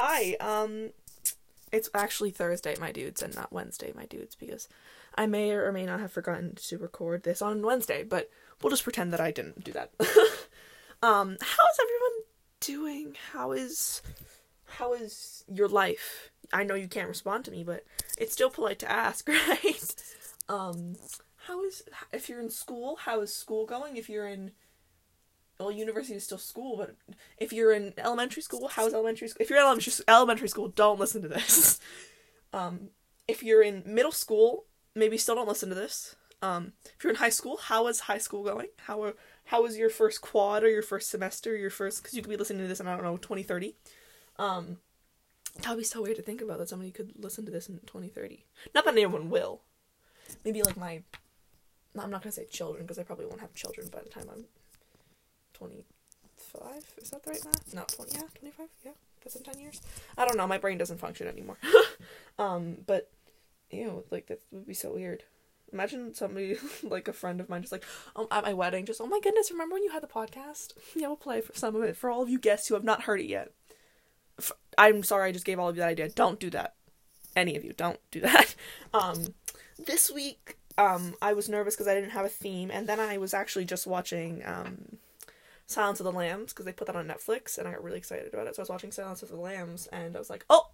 hi. Um, it's actually Thursday, my dudes, and not Wednesday, my dudes, because I may or may not have forgotten to record this on Wednesday, but we'll just pretend that I didn't do that. um, how is everyone doing? How is how is your life? I know you can't respond to me, but it's still polite to ask, right? Um, how is if you're in school? How is school going? If you're in well, university is still school, but if you're in elementary school, how's elementary school? If you're in elementary, elementary school, don't listen to this. um, if you're in middle school, maybe still don't listen to this. Um, if you're in high school, how is high school going? How are, how was your first quad or your first semester, your first because you could be listening to this in I don't know twenty thirty. Um, that would be so weird to think about that somebody could listen to this in twenty thirty. Not that anyone will. Maybe like my, I'm not gonna say children because I probably won't have children by the time I'm 25 is that the right math? Not 20 yeah 25 yeah that's in 10 years. I don't know my brain doesn't function anymore. Um but ew like that would be so weird. Imagine somebody like a friend of mine just like um, at my wedding just oh my goodness remember when you had the podcast? Yeah we'll play for some of it for all of you guests who have not heard it yet. F- i'm sorry i just gave all of you that idea. Don't do that. Any of you don't do that. Um this week um i was nervous because i didn't have a theme and then i was actually just watching um Silence of the Lambs because they put that on Netflix and I got really excited about it. So I was watching Silence of the Lambs and I was like, oh,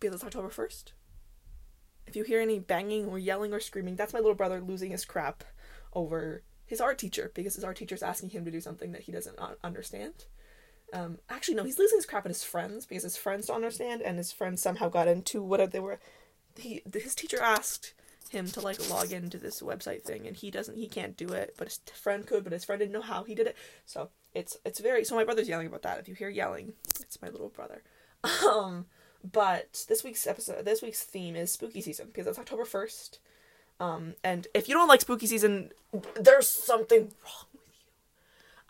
because it's October 1st. If you hear any banging or yelling or screaming, that's my little brother losing his crap over his art teacher because his art teacher is asking him to do something that he doesn't understand. Um, actually, no, he's losing his crap at his friends because his friends don't understand and his friends somehow got into whatever they were. He, his teacher asked him to like log into this website thing and he doesn't he can't do it but his friend could but his friend didn't know how he did it. So it's it's very so my brother's yelling about that. If you hear yelling it's my little brother. Um but this week's episode this week's theme is spooky season because it's october 1st um and if you don't like spooky season there's something wrong with you.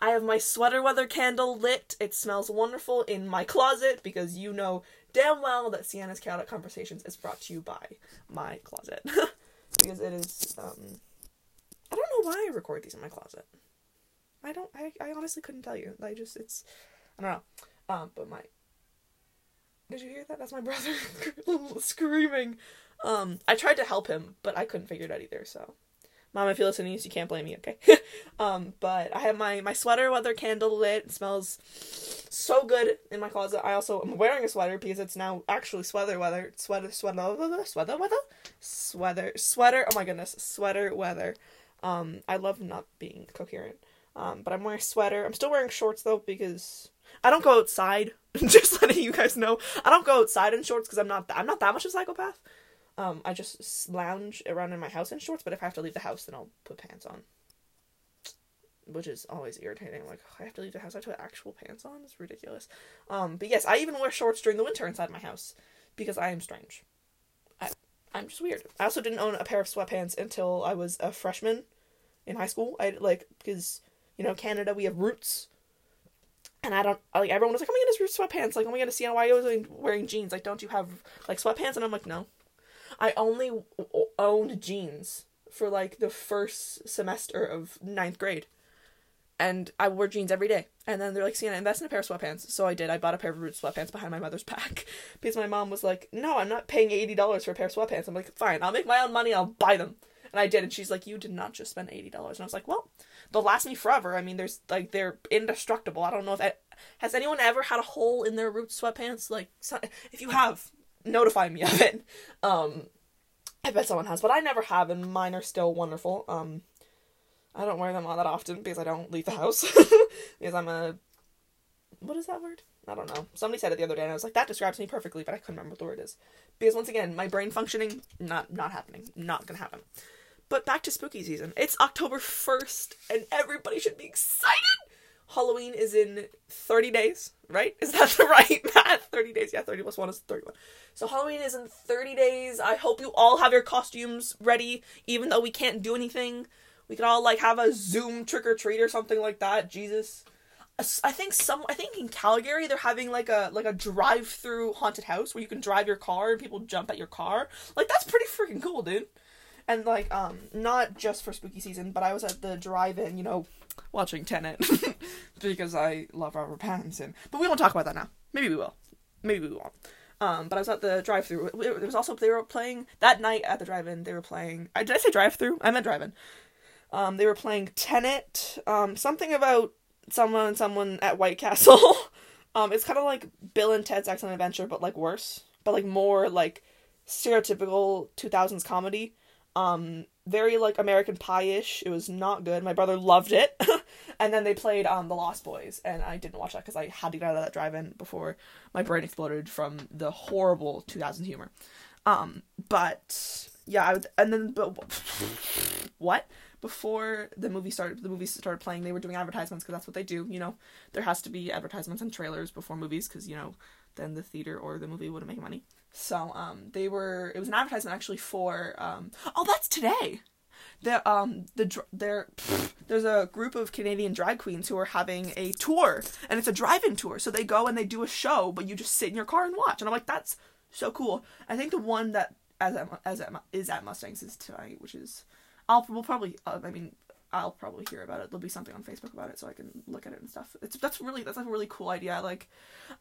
I have my sweater weather candle lit. It smells wonderful in my closet because you know damn well that sienna's chaotic conversations is brought to you by my closet because it is um I don't know why I record these in my closet. I don't I, I honestly couldn't tell you. I just it's I don't know. Um but my Did you hear that? That's my brother screaming. Um I tried to help him, but I couldn't figure it out either, so Mom, if you're listening you can't blame me, okay? um, but I have my, my sweater weather candle lit. It smells so good in my closet. I also am wearing a sweater because it's now actually sweater weather. Sweater, sweater, sweater weather? Sweater, sweater, oh my goodness, sweater weather. Um, I love not being coherent. Um, but I'm wearing a sweater. I'm still wearing shorts though because I don't go outside. Just letting you guys know, I don't go outside in shorts because I'm not I'm not that much of a psychopath. Um, I just lounge around in my house in shorts, but if I have to leave the house, then I'll put pants on. Which is always irritating. Like, oh, I have to leave the house. I have to put actual pants on. It's ridiculous. Um, but yes, I even wear shorts during the winter inside my house because I am strange. I, I'm just weird. I also didn't own a pair of sweatpants until I was a freshman in high school. I like because you know Canada we have roots, and I don't like everyone was like, "Oh my goodness, roots sweatpants!" Like, "Oh my are you always wearing jeans? Like, don't you have like sweatpants?" And I'm like, "No, I only owned jeans for like the first semester of ninth grade. And I wore jeans every day. And then they're like, Sienna, invest in a pair of sweatpants. So I did. I bought a pair of Roots sweatpants behind my mother's back. because my mom was like, no, I'm not paying $80 for a pair of sweatpants. I'm like, fine, I'll make my own money, I'll buy them. And I did. And she's like, you did not just spend $80. And I was like, well, they'll last me forever. I mean, there's like, they're indestructible. I don't know if I, has anyone ever had a hole in their Roots sweatpants? Like, if you have, notify me of it. Um, I bet someone has, but I never have, and mine are still wonderful. Um, I don't wear them all that often because I don't leave the house because I'm a what is that word? I don't know. Somebody said it the other day, and I was like, that describes me perfectly, but I couldn't remember what the word is. Because once again, my brain functioning not not happening, not gonna happen. But back to spooky season. It's October first, and everybody should be excited. Halloween is in 30 days, right? Is that the right math? 30 days. Yeah, 30 plus 1 is 31. So Halloween is in 30 days. I hope you all have your costumes ready, even though we can't do anything. We could all like have a Zoom trick or treat or something like that. Jesus. I think some I think in Calgary they're having like a like a drive-through haunted house where you can drive your car and people jump at your car. Like that's pretty freaking cool, dude. And like um not just for spooky season, but I was at the drive-in, you know, watching Tenet because I love Robert Pattinson. But we won't talk about that now. Maybe we will. maybe we won't. Um, but I was at the drive-through. There was also they were playing that night at the drive-in. They were playing. I did I say drive-through? I meant drive-in. Um, they were playing Tenet. Um, something about someone and someone at White Castle. um, it's kind of like Bill and Ted's Excellent Adventure, but like worse, but like more like stereotypical two thousands comedy. Um, very like American Pie-ish. It was not good. My brother loved it. and then they played um The Lost Boys, and I didn't watch that because I had to get out of that drive-in before my brain exploded from the horrible 2000 humor. Um, but yeah, I would, and then but what before the movie started? The movie started playing. They were doing advertisements because that's what they do. You know, there has to be advertisements and trailers before movies because you know then the theater or the movie wouldn't make money. So um, they were. It was an advertisement actually for. Um, oh, that's today. The um the there there's a group of Canadian drag queens who are having a tour and it's a drive-in tour. So they go and they do a show, but you just sit in your car and watch. And I'm like, that's so cool. I think the one that as at, as at, is at Mustangs is tonight, which is I'll we'll probably uh, I mean I'll probably hear about it. There'll be something on Facebook about it, so I can look at it and stuff. It's that's really that's like a really cool idea. Like,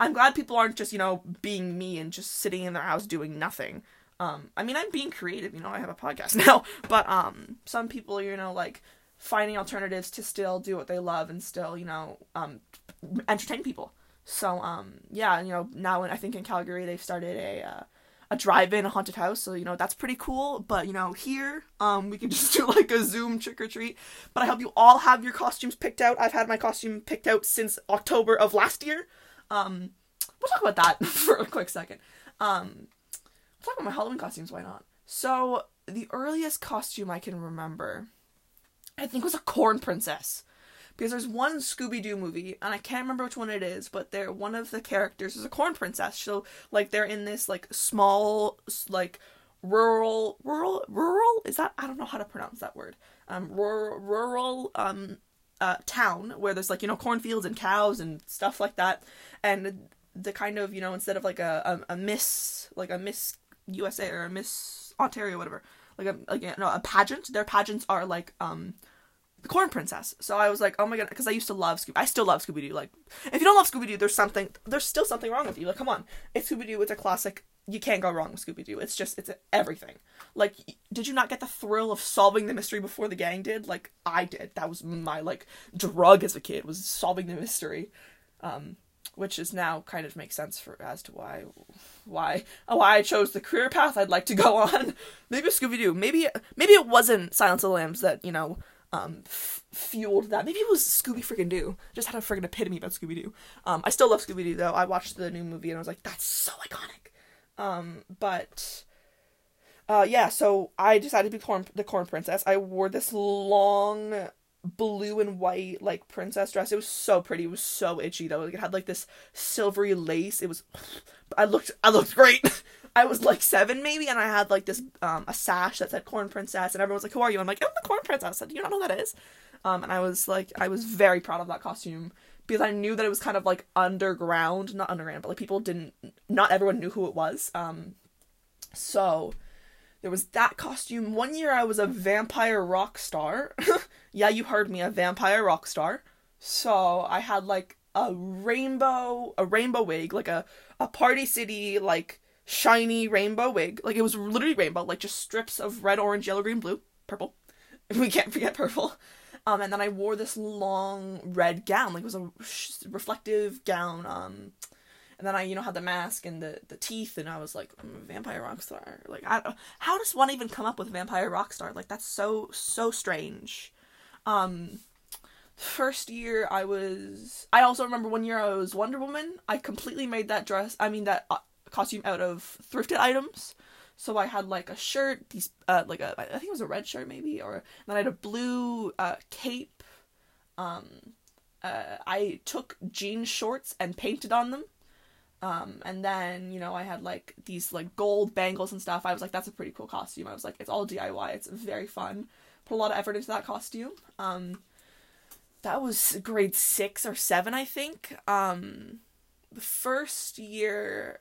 I'm glad people aren't just you know being me and just sitting in their house doing nothing. Um, I mean, I'm being creative. You know, I have a podcast now, but um, some people you know like finding alternatives to still do what they love and still you know um entertain people. So um, yeah, you know now I think in Calgary they've started a uh, a drive-in a haunted house so you know that's pretty cool but you know here um we can just do like a zoom trick or treat but i hope you all have your costumes picked out. I've had my costume picked out since october of last year. Um we'll talk about that for a quick second. Um we'll talk about my halloween costumes why not? So the earliest costume i can remember i think was a corn princess because there's one Scooby Doo movie, and I can't remember which one it is, but they're one of the characters is a corn princess. So like they're in this like small like rural rural rural? Is that I don't know how to pronounce that word. Um rural rural um uh town where there's like you know cornfields and cows and stuff like that, and the kind of you know instead of like a a, a Miss like a Miss USA or a Miss Ontario whatever like a like a, no a pageant. Their pageants are like um the Corn Princess. So I was like, oh my god, because I used to love Scooby. I still love Scooby Doo. Like, if you don't love Scooby Doo, there's something. There's still something wrong with you. Like, come on, it's Scooby Doo. It's a classic. You can't go wrong with Scooby Doo. It's just it's everything. Like, did you not get the thrill of solving the mystery before the gang did? Like, I did. That was my like drug as a kid was solving the mystery. Um, which is now kind of makes sense for as to why why why I chose the career path I'd like to go on. Maybe Scooby Doo. Maybe maybe it wasn't Silence of the Lambs that you know um, f- fueled that. Maybe it was Scooby freaking Doo. Just had a freaking epitome about Scooby Doo. Um, I still love Scooby Doo though. I watched the new movie and I was like, that's so iconic. Um, but uh, yeah, so I decided to be corn- the corn princess. I wore this long blue and white like princess dress. It was so pretty. It was so itchy though. Like, it had like this silvery lace. It was. I looked. I looked great. I was like seven maybe, and I had like this um a sash that said Corn Princess, and everyone was like, "Who are you?" I'm like, "I'm the Corn Princess." I said, "Do you not know who that is?" Um, and I was like, I was very proud of that costume because I knew that it was kind of like underground, not underground, but like people didn't, not everyone knew who it was. Um, so there was that costume. One year I was a vampire rock star. yeah, you heard me, a vampire rock star. So I had like a rainbow, a rainbow wig, like a a Party City like shiny rainbow wig. Like it was literally rainbow, like just strips of red, orange, yellow, green, blue, purple. We can't forget purple. Um, and then I wore this long red gown, like it was a reflective gown. Um, and then I, you know, had the mask and the, the teeth, and I was like, vampire rock star. Like, I, how does one even come up with vampire rock star? Like, that's so so strange. Um, first year I was. I also remember one year I was Wonder Woman. I completely made that dress. I mean that uh, costume out of thrifted items. So I had like a shirt, these uh, like a I think it was a red shirt maybe, or then I had a blue uh, cape. Um, uh, I took jean shorts and painted on them. Um, and then you know I had like these like gold bangles and stuff. I was like, that's a pretty cool costume. I was like, it's all DIY. It's very fun. Put a lot of effort into that costume. Um, that was grade six or seven, I think. Um, the first year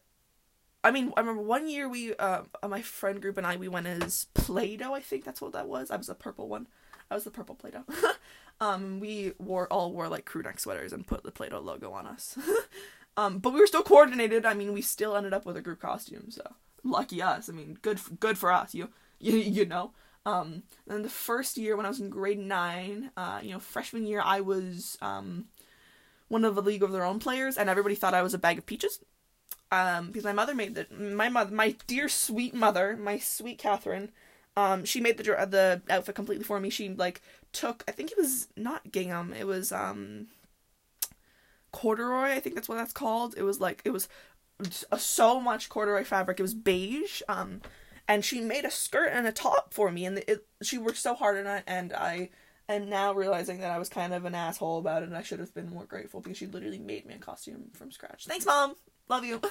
I mean, I remember one year we, uh, my friend group and I, we went as Play-Doh. I think that's what that was. I was the purple one. I was the purple Play-Doh. um, we wore all wore like crew neck sweaters and put the Play-Doh logo on us. Um, but we were still coordinated. I mean, we still ended up with a group costume, so lucky us. I mean, good good for us. You you you know. Um, then the first year when I was in grade nine, uh, you know, freshman year, I was um, one of the League of Their Own players, and everybody thought I was a bag of peaches. Um, because my mother made the my mother, my dear sweet mother, my sweet Catherine, um, she made the the outfit completely for me. She like took, I think it was not gingham, it was um corduroy. I think that's what that's called. It was like it was so much corduroy fabric. It was beige. Um, and she made a skirt and a top for me, and it, she worked so hard on it, and I am now realizing that I was kind of an asshole about it, and I should have been more grateful because she literally made me a costume from scratch. Thanks, mom. Love you.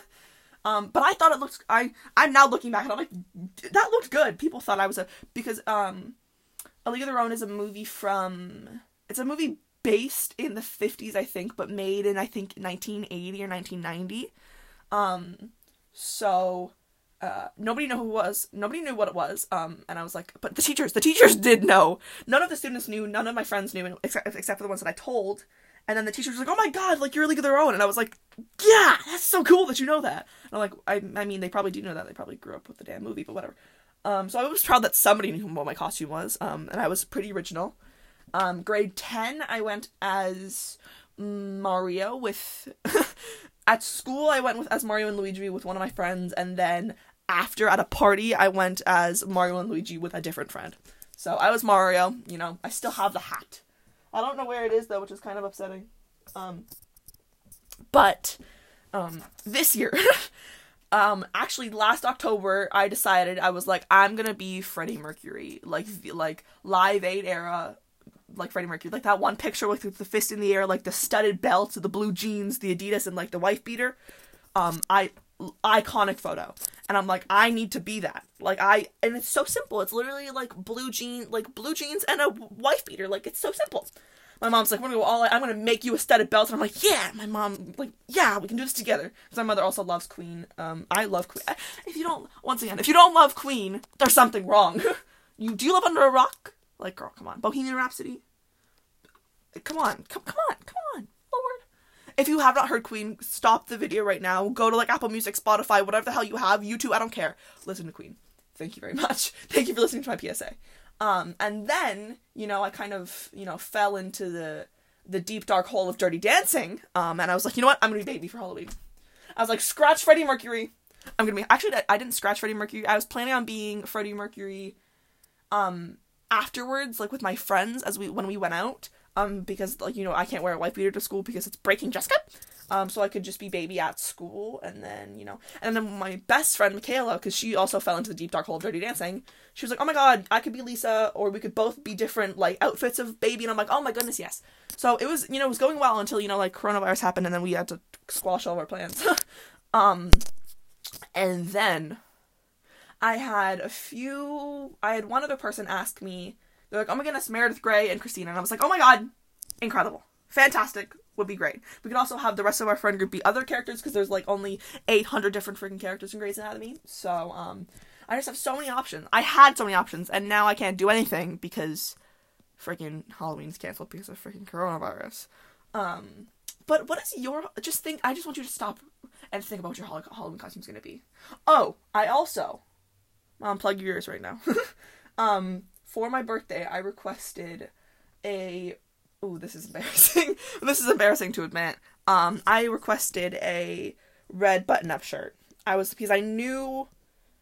Um, but I thought it looked. I I'm now looking back and I'm like, that looked good. People thought I was a because um, A League of Their Own is a movie from. It's a movie based in the 50s, I think, but made in I think 1980 or 1990. Um, so uh, nobody knew who was. Nobody knew what it was. Um, and I was like, but the teachers, the teachers did know. None of the students knew. None of my friends knew, except except for the ones that I told. And then the teacher was like, "Oh my god, like you're a league of their own," and I was like, "Yeah, that's so cool that you know that." And I'm like, I, I mean, they probably do know that. They probably grew up with the damn movie, but whatever. Um, so I was proud that somebody knew what my costume was. Um, and I was pretty original. Um, grade ten, I went as Mario with. at school, I went with as Mario and Luigi with one of my friends, and then after at a party, I went as Mario and Luigi with a different friend. So I was Mario, you know, I still have the hat. I don't know where it is though, which is kind of upsetting. Um but um this year um actually last October I decided I was like I'm to be Freddie Mercury, like like Live Aid era like Freddie Mercury, like that one picture with the fist in the air, like the studded belt, the blue jeans, the Adidas, and like the wife beater. Um, I iconic photo and i'm like i need to be that. Like i and it's so simple. It's literally like blue jeans like blue jeans and a wife beater. Like it's so simple. My mom's like we're gonna go all i'm gonna make you a studded belt and i'm like yeah. My mom like yeah we can do this together. Because my mother also loves queen. Um i love queen. If you don't once again if you don't love queen there's something wrong. You do you live under a rock? Like girl come on. Bohemian rhapsody? Come on. Come, come on. Come on if you have not heard Queen, stop the video right now. Go to like Apple Music, Spotify, whatever the hell you have, YouTube, I don't care. Listen to Queen. Thank you very much. Thank you for listening to my PSA. Um, and then, you know, I kind of, you know, fell into the the deep dark hole of dirty dancing. Um, and I was like, you know what? I'm gonna be baby for Halloween. I was like, scratch Freddie Mercury. I'm gonna be actually I didn't scratch Freddie Mercury. I was planning on being Freddie Mercury um afterwards, like with my friends as we when we went out um, because like you know I can't wear a white beater to school because it's breaking Jessica. Um, so I could just be baby at school, and then you know, and then my best friend Michaela, because she also fell into the deep dark hole of Dirty Dancing. She was like, "Oh my god, I could be Lisa, or we could both be different like outfits of baby." And I'm like, "Oh my goodness, yes." So it was, you know, it was going well until you know like coronavirus happened, and then we had to squash all of our plans. um, and then I had a few. I had one other person ask me they're like, oh my goodness, Meredith Grey and Cristina. And I was like, oh my god, incredible. Fantastic. Would be great. We could also have the rest of our friend group be other characters because there's like only 800 different freaking characters in Grey's Anatomy. So, um, I just have so many options. I had so many options, and now I can't do anything because freaking Halloween's canceled because of freaking coronavirus. Um, but what is your just think? I just want you to stop and think about what your Halloween costume's gonna be. Oh, I also, mom, plug your ears right now. um, for my birthday, I requested a. Oh, this is embarrassing. this is embarrassing to admit. Um, I requested a red button-up shirt. I was because I knew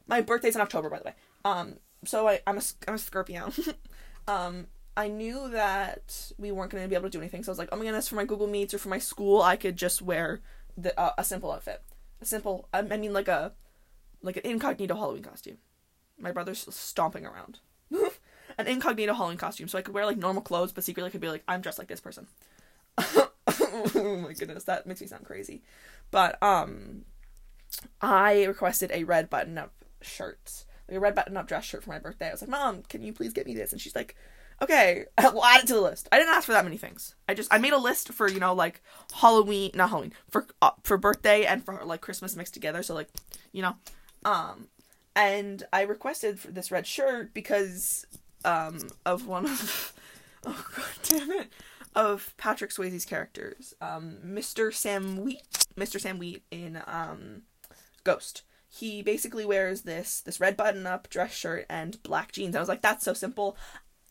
my birthday's in October, by the way. Um, so I, I'm a I'm a Scorpio. um, I knew that we weren't going to be able to do anything, so I was like, oh my goodness, for my Google Meets or for my school, I could just wear the uh, a simple outfit, a simple. I mean, like a like an incognito Halloween costume. My brother's stomping around an incognito Halloween costume, so I could wear like normal clothes, but secretly could be like, I'm dressed like this person. oh my goodness, that makes me sound crazy. But um, I requested a red button-up shirt, like a red button-up dress shirt for my birthday. I was like, Mom, can you please get me this? And she's like, Okay, we'll add it to the list. I didn't ask for that many things. I just I made a list for you know like Halloween, not Halloween, for uh, for birthday and for like Christmas mixed together. So like, you know, um, and I requested for this red shirt because um, of one of oh god damn it of Patrick Swayze's characters, um, Mr. Sam Wheat. Mr. Sam Wheat in um, Ghost. He basically wears this this red button up dress shirt and black jeans. I was like, that's so simple.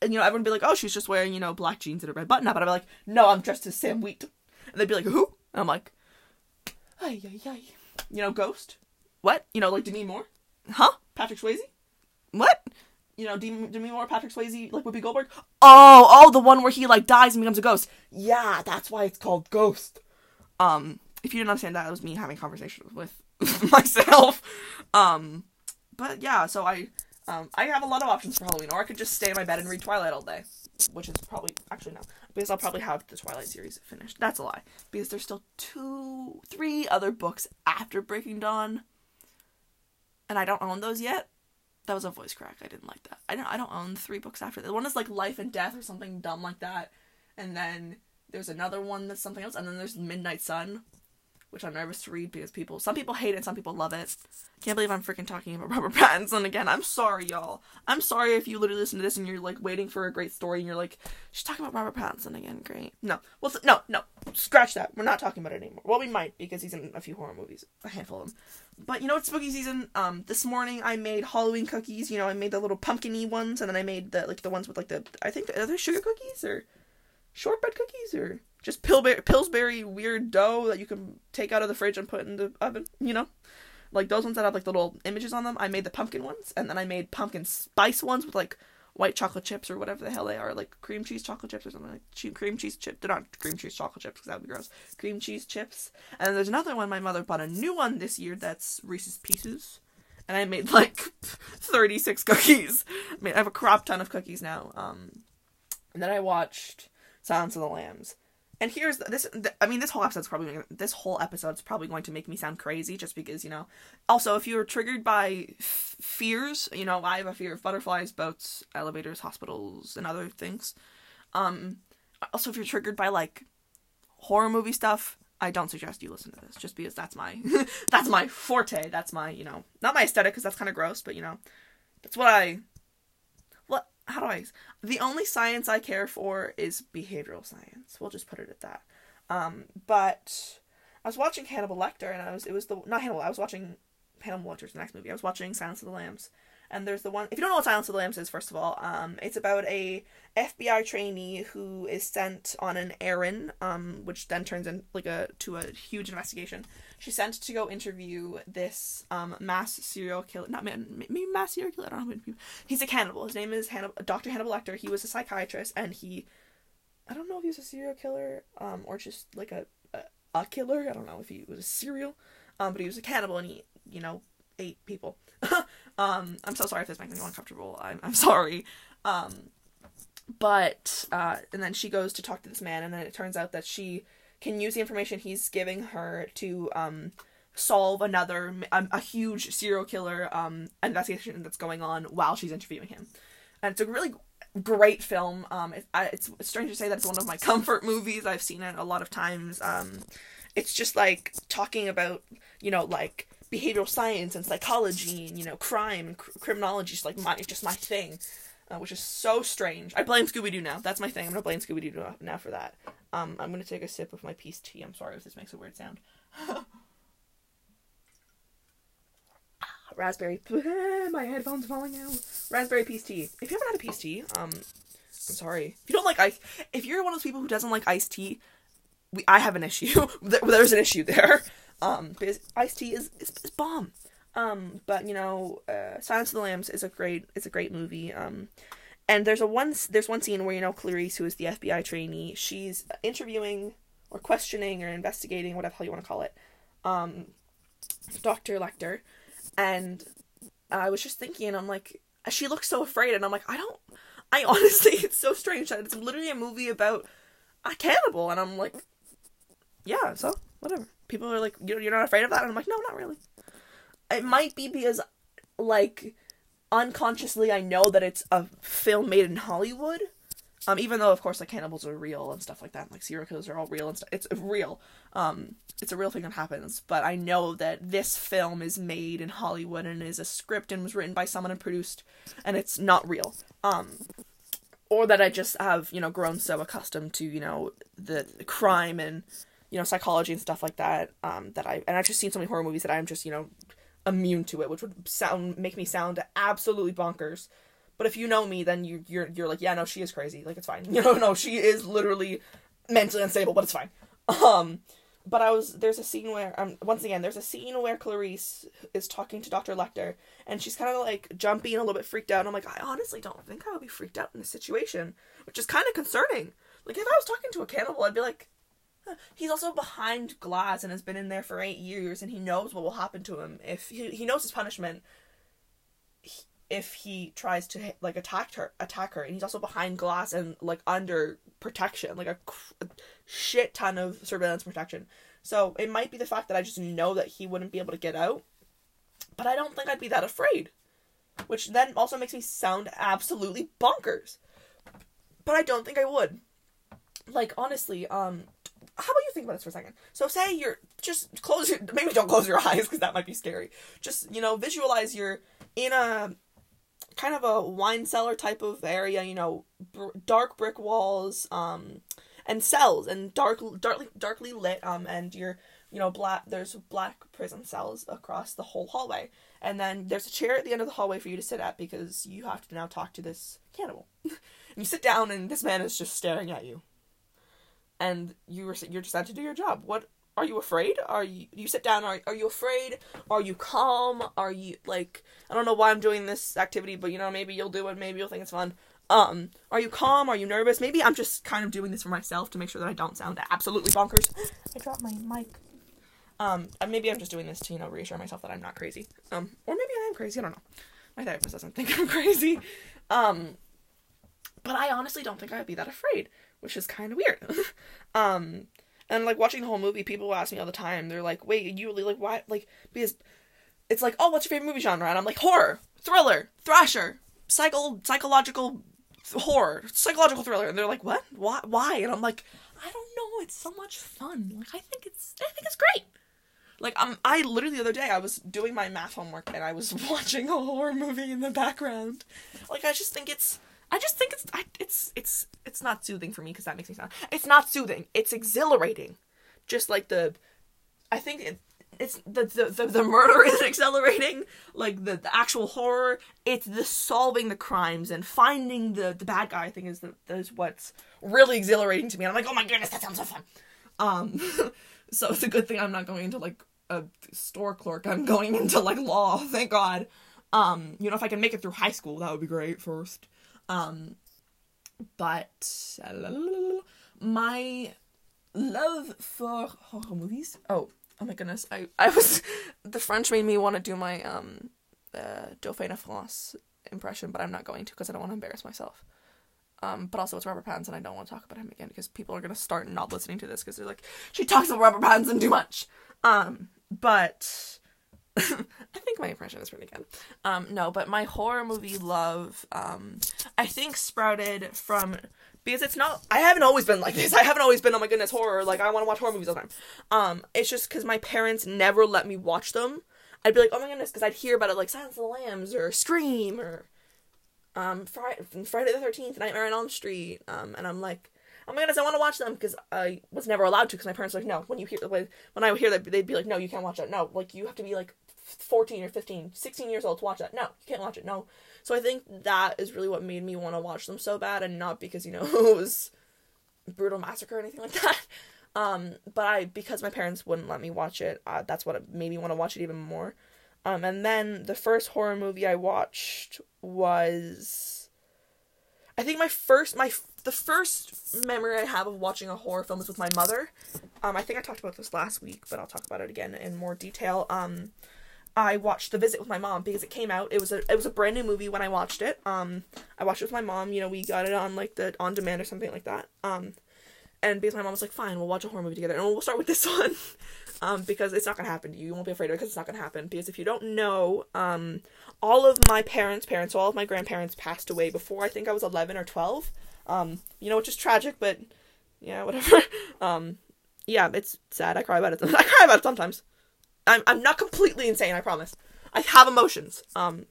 And you know, everyone would be like, oh, she's just wearing you know black jeans and a red button up. But I'd be like, no, I'm dressed as Sam Wheat. And they'd be like, who? And I'm like, ay ay ay. You know, Ghost. What? You know, like Demi Moore. Huh? Patrick Swayze. What? You know, Demi, Demi Moore, Patrick Swayze, like Whoopi Goldberg. Oh, oh, the one where he like dies and becomes a ghost. Yeah, that's why it's called Ghost. Um, if you didn't understand that, it was me having conversations with myself. Um, but yeah, so I um I have a lot of options for Halloween, or I could just stay in my bed and read Twilight all day, which is probably actually no, because I'll probably have the Twilight series finished. That's a lie, because there's still two, three other books after Breaking Dawn, and I don't own those yet. That was a voice crack. I didn't like that. I don't. I don't own three books after that. One is like Life and Death or something dumb like that, and then there's another one that's something else, and then there's Midnight Sun, which I'm nervous to read because people, some people hate it, some people love it. Can't believe I'm freaking talking about Robert Pattinson again. I'm sorry, y'all. I'm sorry if you literally listen to this and you're like waiting for a great story and you're like, she's talking about Robert Pattinson again. Great. No. Well, no, no. Scratch that. We're not talking about it anymore. Well, we might because he's in a few horror movies, a handful of them. But you know, it's spooky season. Um, this morning I made Halloween cookies. You know, I made the little pumpkiny ones, and then I made the like the ones with like the I think are they sugar cookies or shortbread cookies or just Pillsbury, Pillsbury weird dough that you can take out of the fridge and put in the oven, you know? Like those ones that have like the little images on them. I made the pumpkin ones, and then I made pumpkin spice ones with like white chocolate chips or whatever the hell they are, like cream cheese chocolate chips or something like cream cheese chips. They're not cream cheese chocolate chips because that would be gross. Cream cheese chips. And then there's another one. My mother bought a new one this year that's Reese's Pieces, and I made like 36 cookies. I mean, I have a crop ton of cookies now. Um, and then I watched Silence of the Lambs. And here's this. I mean, this whole episode's probably this whole episode's probably going to make me sound crazy, just because you know. Also, if you're triggered by f- fears, you know, I have a fear of butterflies, boats, elevators, hospitals, and other things. Um, also, if you're triggered by like horror movie stuff, I don't suggest you listen to this, just because that's my that's my forte. That's my you know not my aesthetic because that's kind of gross, but you know that's what I how do I? The only science I care for is behavioral science. We'll just put it at that. Um, but I was watching Hannibal Lecter, and I was it was the not Hannibal. I was watching Hannibal Lecter's next movie. I was watching Silence of the Lambs, and there's the one. If you don't know what Silence of the Lambs is, first of all, um, it's about a FBI trainee who is sent on an errand, um, which then turns in like a to a huge investigation she's sent to go interview this um, mass serial killer. Not man, maybe mass serial killer. I don't know. He's a cannibal. His name is Hannibal, Dr. Hannibal Lecter. He was a psychiatrist, and he, I don't know if he was a serial killer, um, or just like a, a, a killer. I don't know if he was a serial, um, but he was a cannibal, and he, you know, ate people. um, I'm so sorry if this makes me uncomfortable. I'm I'm sorry. Um, but uh, and then she goes to talk to this man, and then it turns out that she can use the information he's giving her to um, solve another a, a, huge serial killer um, investigation that's going on while she's interviewing him. And it's a really great film. Um, it, I, it's, it's strange to say that it's one of my comfort movies. I've seen it a lot of times. Um, it's just like talking about you know like behavioral science and psychology and you know crime and cr- criminology. Just like my just my thing. Uh, which is so strange. I blame Scooby Doo now. That's my thing. I'm gonna blame Scooby Doo now for that. Um, I'm gonna take a sip of my peace tea. I'm sorry if this makes a weird sound. Raspberry. my headphones falling out. Raspberry peace tea. If you haven't had a peace tea, um, I'm sorry. If you don't like ice, if you're one of those people who doesn't like iced tea, we I have an issue. There's an issue there. Um, because iced tea is is, is bomb. Um, but you know, uh, Silence of the Lambs is a great it's a great movie. Um, and there's a one there's one scene where you know Clarice, who is the FBI trainee, she's interviewing or questioning or investigating, whatever hell you want to call it, um, Doctor Lecter, and I was just thinking, I'm like, she looks so afraid, and I'm like, I don't, I honestly, it's so strange that it's literally a movie about a cannibal, and I'm like, yeah, so whatever. People are like, you're, not afraid of that, and I'm like, no, not really. It might be because, like, unconsciously I know that it's a film made in Hollywood. Um, even though of course like cannibals are real and stuff like that, like serial killers are all real and stuff. It's real. Um, it's a real thing that happens. But I know that this film is made in Hollywood and is a script and was written by someone and produced, and it's not real. Um, or that I just have you know grown so accustomed to you know the crime and you know, psychology and stuff like that. Um, that I and I've just seen so many horror movies that I'm just you know immune to it, which would sound make me sound absolutely bonkers. But if you know me, then you you're you're like, yeah, no, she is crazy. Like it's fine. You know, no, she is literally mentally unstable, but it's fine. Um, but I was there's a scene where um once again there's a scene where Clarice is talking to Dr. Lecter and she's kind of like jumpy and a little bit freaked out. And I'm like, I honestly don't think I would be freaked out in this situation, which is kind of concerning. Like if I was talking to a cannibal, I'd be like. he's also behind glass and has been in there for eight years, and he knows what will happen to him if he he knows his punishment. If he tries to like attack her, attack her, and he's also behind glass and like under protection, like a, a shit ton of surveillance protection. So it might be the fact that I just know that he wouldn't be able to get out, but I don't think I'd be that afraid. Which then also makes me sound absolutely bonkers. But I don't think I would. Like honestly, um how about you think about this for a second? So say you're just close your maybe don't close your eyes because that might be scary. Just, you know, visualize you're in a kind of a wine cellar type of area, you know, br- dark brick walls, um and cells and dark darkly darkly lit um and you're you know black there's black prison cells across the whole hallway and then there's a chair at the end of the hallway for you to sit at because you have to now talk to this cannibal and you sit down and this man is just staring at you and you were you're just had to do your job what are you afraid are you you sit down are, are you afraid are you calm are you like i don't know why i'm doing this activity but you know maybe you'll do it maybe you'll think it's fun um, are you calm? Are you nervous? Maybe I'm just kind of doing this for myself to make sure that I don't sound absolutely bonkers. I dropped my mic. Um, maybe I'm just doing this to, you know, reassure myself that I'm not crazy. Um, or maybe I am crazy, I don't know. My therapist doesn't think I'm crazy. Um, but I honestly don't think I'd be that afraid, which is kind of weird. um, and like watching the whole movie, people ask me all the time, they're like, wait, you really like, why? Like, because it's like, oh, what's your favorite movie genre? And I'm like, horror, thriller, thrasher, psycho, psychological horror, psychological thriller, and they're like, "What? Why? Why?" And I'm like, "I don't know. It's so much fun. Like, I think it's, I think it's great." Like, um, I literally the other day I was doing my math homework and I was watching a horror movie in the background. Like, I just think it's, I just think it's, I, it's, it's, it's not soothing for me because that makes me sound. It's not soothing. It's exhilarating. Just like the, I think it, it's the, the the, the murder is accelerating like the, the actual horror it's the solving the crimes and finding the the bad guy i think is is what's really exhilarating to me and i'm like oh my goodness that sounds so fun um so it's a good thing i'm not going into like a store clerk i'm going into like law thank god um you know if i can make it through high school that would be great first um but uh, my love for horror movies oh oh my goodness, I I was the French made me want to do my um uh, Dauphin de France impression, but I'm not going to because I don't want to embarrass myself. Um, but also it's Robert Pattinson, and I don't want to talk about him again because people are gonna start not listening to this because they're like, she talks about Robert Pattinson too much. Um, but I think my impression is pretty good. Um, no, but my horror movie love, um, I think sprouted from because it's not I haven't always been like this. I haven't always been oh my goodness horror like I want to watch horror movies all the time. Um it's just cuz my parents never let me watch them. I'd be like, "Oh my goodness," cuz I'd hear about it like Silence of the Lambs or Scream or um Friday, Friday the 13th, Nightmare on Elm Street. Um and I'm like, "Oh my goodness, I want to watch them" because I was never allowed to because my parents were like, "No, when you hear when, when I hear that they'd be like, "No, you can't watch that." No, like you have to be like 14 or 15, 16 years old to watch that. No, you can't watch it. No. So I think that is really what made me want to watch them so bad, and not because you know it was brutal massacre or anything like that. Um, but I because my parents wouldn't let me watch it, uh, that's what made me want to watch it even more. Um, and then the first horror movie I watched was, I think my first my the first memory I have of watching a horror film is with my mother. Um, I think I talked about this last week, but I'll talk about it again in more detail. Um, I watched The Visit with my mom because it came out. It was a it was a brand new movie when I watched it. Um, I watched it with my mom. You know, we got it on like the on demand or something like that. Um, and because my mom was like, "Fine, we'll watch a horror movie together, and we'll start with this one." um, because it's not gonna happen to you. You won't be afraid of it because it's not gonna happen. Because if you don't know, um, all of my parents' parents, so all of my grandparents passed away before I think I was eleven or twelve. Um, you know, which is tragic, but yeah, whatever. um, yeah, it's sad. I cry about it. I cry about it sometimes. I'm I'm not completely insane, I promise. I have emotions. Um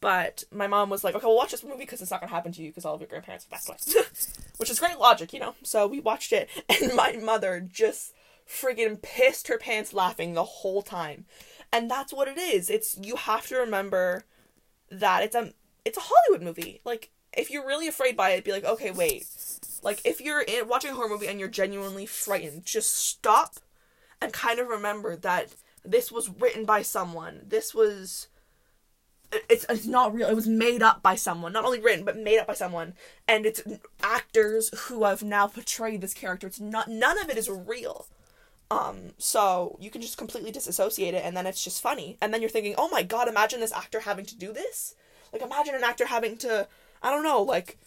But my mom was like, okay, we'll watch this movie because it's not gonna happen to you because all of your grandparents have passed away, which is great logic, you know. So we watched it, and my mother just friggin' pissed her pants laughing the whole time, and that's what it is. It's you have to remember that it's a it's a Hollywood movie. Like if you're really afraid by it, be like, okay, wait. Like if you're in, watching a horror movie and you're genuinely frightened, just stop and kind of remember that this was written by someone. This was it's it's not real. It was made up by someone. Not only written, but made up by someone. And it's actors who have now portrayed this character. It's not none of it is real. Um, so you can just completely disassociate it and then it's just funny. And then you're thinking, "Oh my god, imagine this actor having to do this?" Like imagine an actor having to I don't know, like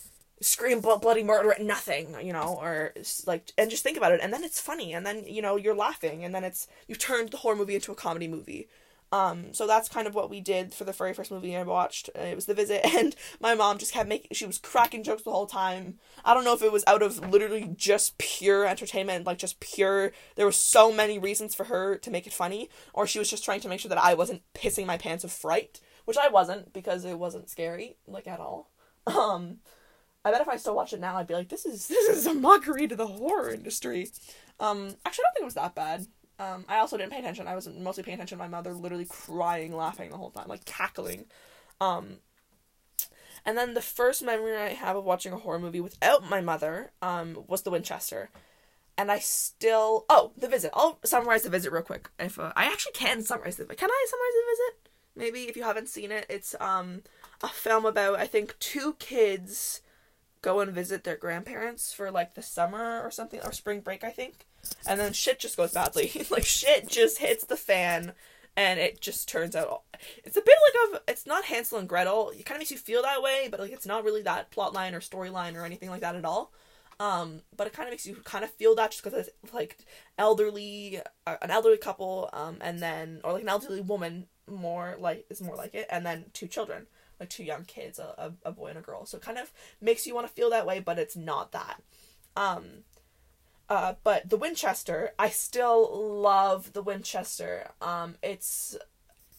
scream bloody murder at nothing, you know, or like, and just think about it, and then it's funny, and then you know you're laughing, and then it's you've turned the horror movie into a comedy movie. Um, so that's kind of what we did for the very first movie I watched. Uh, it was The Visit, and my mom just kept making. She was cracking jokes the whole time. I don't know if it was out of literally just pure entertainment, like just pure. There were so many reasons for her to make it funny, or she was just trying to make sure that I wasn't pissing my pants of fright, which I wasn't because it wasn't scary like at all. Um, I bet if I still watch it now, I'd be like, this is this is a mockery to the horror industry. Um, actually, I don't think it was that bad. Um, I also didn't pay attention. I was mostly paying attention to my mother, literally crying, laughing the whole time, like cackling. Um, and then the first memory I have of watching a horror movie without my mother um, was The Winchester. And I still oh the visit. I'll summarize the visit real quick. If uh, I actually can summarize it, can I summarize the visit? Maybe if you haven't seen it, it's um a film about I think two kids go and visit their grandparents for like the summer or something or spring break I think. And then shit just goes badly. like shit just hits the fan and it just turns out it's a bit like of it's not Hansel and Gretel. It kind of makes you feel that way, but like it's not really that plot line or storyline or anything like that at all. Um, but it kind of makes you kind of feel that just because it's like elderly, uh, an elderly couple, um, and then or like an elderly woman more like is more like it, and then two children like two young kids, a, a, a boy and a girl. So it kind of makes you want to feel that way, but it's not that. Um, uh, but the Winchester, I still love the Winchester. Um, it's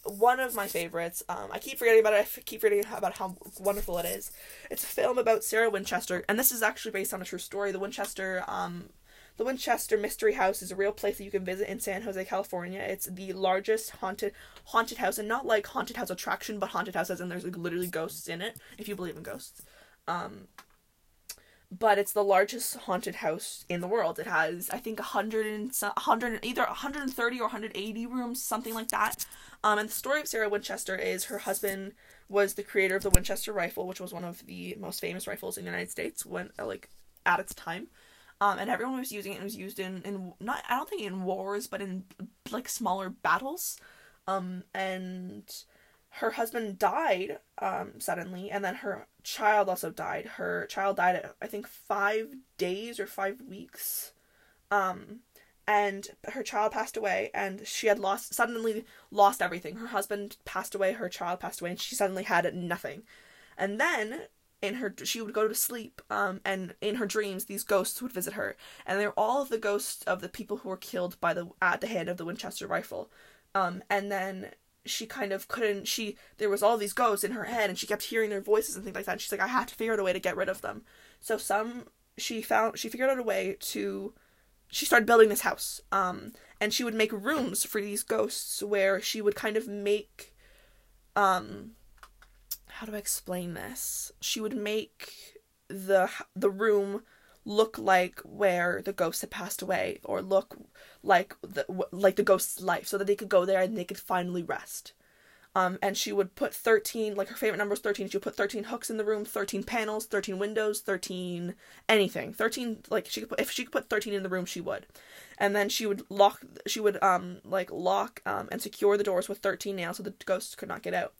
one of my favorites. Um, I keep forgetting about it. I keep forgetting about how wonderful it is. It's a film about Sarah Winchester, and this is actually based on a true story. The Winchester um, the Winchester Mystery House is a real place that you can visit in San Jose, California. It's the largest haunted haunted house, and not like haunted house attraction, but haunted house as in there's like literally ghosts in it, if you believe in ghosts. Um, but it's the largest haunted house in the world. It has, I think, 100 and 100, either 130 or 180 rooms, something like that. Um, and the story of Sarah Winchester is her husband was the creator of the Winchester rifle, which was one of the most famous rifles in the United States when, like, at its time um, and everyone was using it. It was used in in not I don't think in wars, but in like smaller battles. Um, and her husband died um, suddenly, and then her child also died. Her child died at I think five days or five weeks. Um, and her child passed away, and she had lost suddenly lost everything. Her husband passed away, her child passed away, and she suddenly had nothing. And then in her she would go to sleep um and in her dreams these ghosts would visit her. And they're all the ghosts of the people who were killed by the at the hand of the Winchester rifle. Um and then she kind of couldn't she there was all these ghosts in her head and she kept hearing their voices and things like that and she's like I have to figure out a way to get rid of them. So some she found she figured out a way to she started building this house um and she would make rooms for these ghosts where she would kind of make um how do I explain this? She would make the the room look like where the ghost had passed away or look like the like the ghost's life so that they could go there and they could finally rest. Um, and she would put 13 like her favorite number was 13 she would put 13 hooks in the room 13 panels 13 windows 13 anything 13 like she could put if she could put 13 in the room she would and then she would lock she would um like lock um and secure the doors with 13 nails so the ghosts could not get out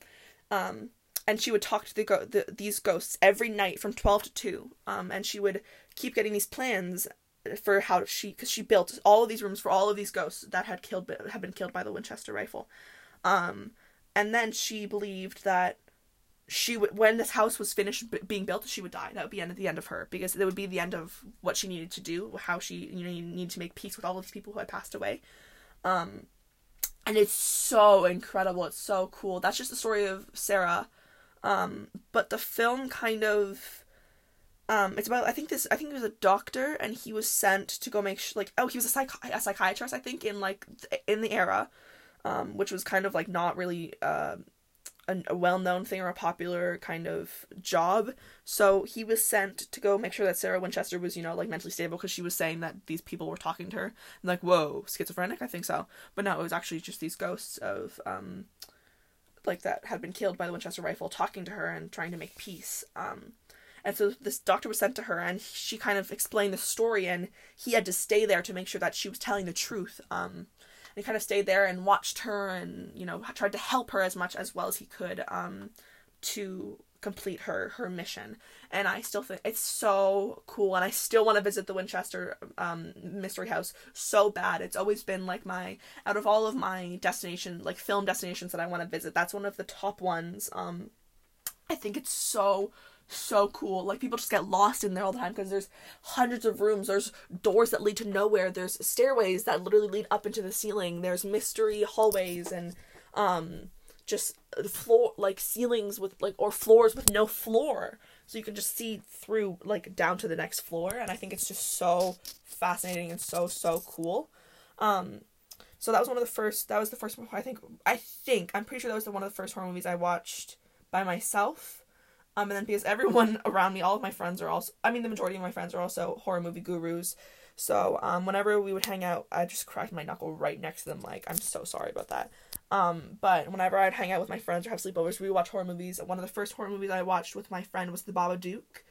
um and she would talk to the, go- the these ghosts every night from 12 to 2 um, and she would keep getting these plans for how she because she built all of these rooms for all of these ghosts that had killed had been killed by the Winchester rifle. Um, and then she believed that she would when this house was finished b- being built she would die. That would be end of the end of her because it would be the end of what she needed to do how she you know need to make peace with all of these people who had passed away. Um and it's so incredible. It's so cool. That's just the story of sarah Um, but the film kind of um, it's about I think this I think he was a doctor and he was sent to go make sh- like oh he was a psych a psychiatrist I think in like th- in the era, um, which was kind of like not really uh, a, a well known thing or a popular kind of job. So he was sent to go make sure that Sarah Winchester was you know like mentally stable because she was saying that these people were talking to her. And like whoa schizophrenic I think so, but no it was actually just these ghosts of um, like that had been killed by the Winchester rifle talking to her and trying to make peace. Um, and so this doctor was sent to her, and she kind of explained the story, and he had to stay there to make sure that she was telling the truth. Um, and he kind of stayed there and watched her, and you know tried to help her as much as well as he could um, to complete her her mission. And I still think it's so cool, and I still want to visit the Winchester um, Mystery House so bad. It's always been like my out of all of my destination like film destinations that I want to visit. That's one of the top ones. Um, I think it's so so cool. Like people just get lost in there all the time because there's hundreds of rooms. There's doors that lead to nowhere. There's stairways that literally lead up into the ceiling. There's mystery hallways and um just floor like ceilings with like or floors with no floor. So you can just see through like down to the next floor and I think it's just so fascinating and so so cool. Um so that was one of the first that was the first I think I think I'm pretty sure that was the one of the first horror movies I watched by myself um, and then because everyone around me, all of my friends are also, I mean, the majority of my friends are also horror movie gurus. So um, whenever we would hang out, I just cracked my knuckle right next to them. Like, I'm so sorry about that. Um, but whenever I'd hang out with my friends or have sleepovers, we watch horror movies. One of the first horror movies I watched with my friend was The Babadook.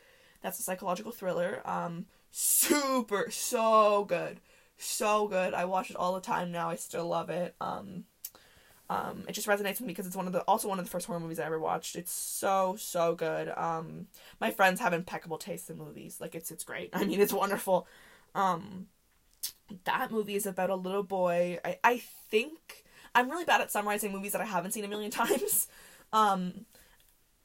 That's a psychological thriller. Um, super, so good. So good. I watch it all the time now. I still love it. Um, um, it just resonates with me because it's one of the also one of the first horror movies I ever watched. It's so so good. Um, my friends have impeccable taste in movies. Like it's it's great. I mean, it's wonderful. Um, that movie is about a little boy. I I think I'm really bad at summarizing movies that I haven't seen a million times. Um,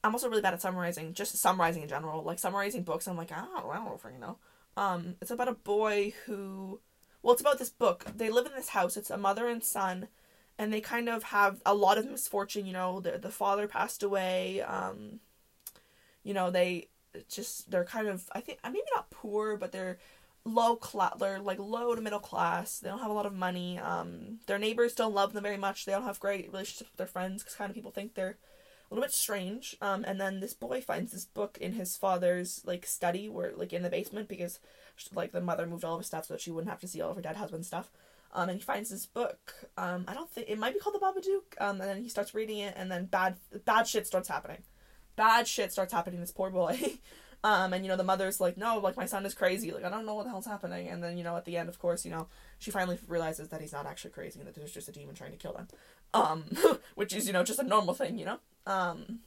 I'm also really bad at summarizing, just summarizing in general. Like summarizing books, I'm like, I don't, I don't know. Um, it's about a boy who, well, it's about this book. They live in this house. It's a mother and son and they kind of have a lot of misfortune you know the, the father passed away um you know they just they're kind of i think I maybe not poor but they're low class they're like low to middle class they don't have a lot of money um their neighbors don't love them very much they don't have great relationships with their friends because kind of people think they're a little bit strange um and then this boy finds this book in his father's like study where like in the basement because like the mother moved all of her stuff so that she wouldn't have to see all of her dead husband's stuff um, and he finds this book. Um, I don't think it might be called the Babadook. Um, and then he starts reading it, and then bad bad shit starts happening. Bad shit starts happening. This poor boy. um, and you know the mother's like, no, like my son is crazy. Like I don't know what the hell's happening. And then you know at the end, of course, you know she finally realizes that he's not actually crazy and that there's just a demon trying to kill them. Um, which is you know just a normal thing, you know. Um,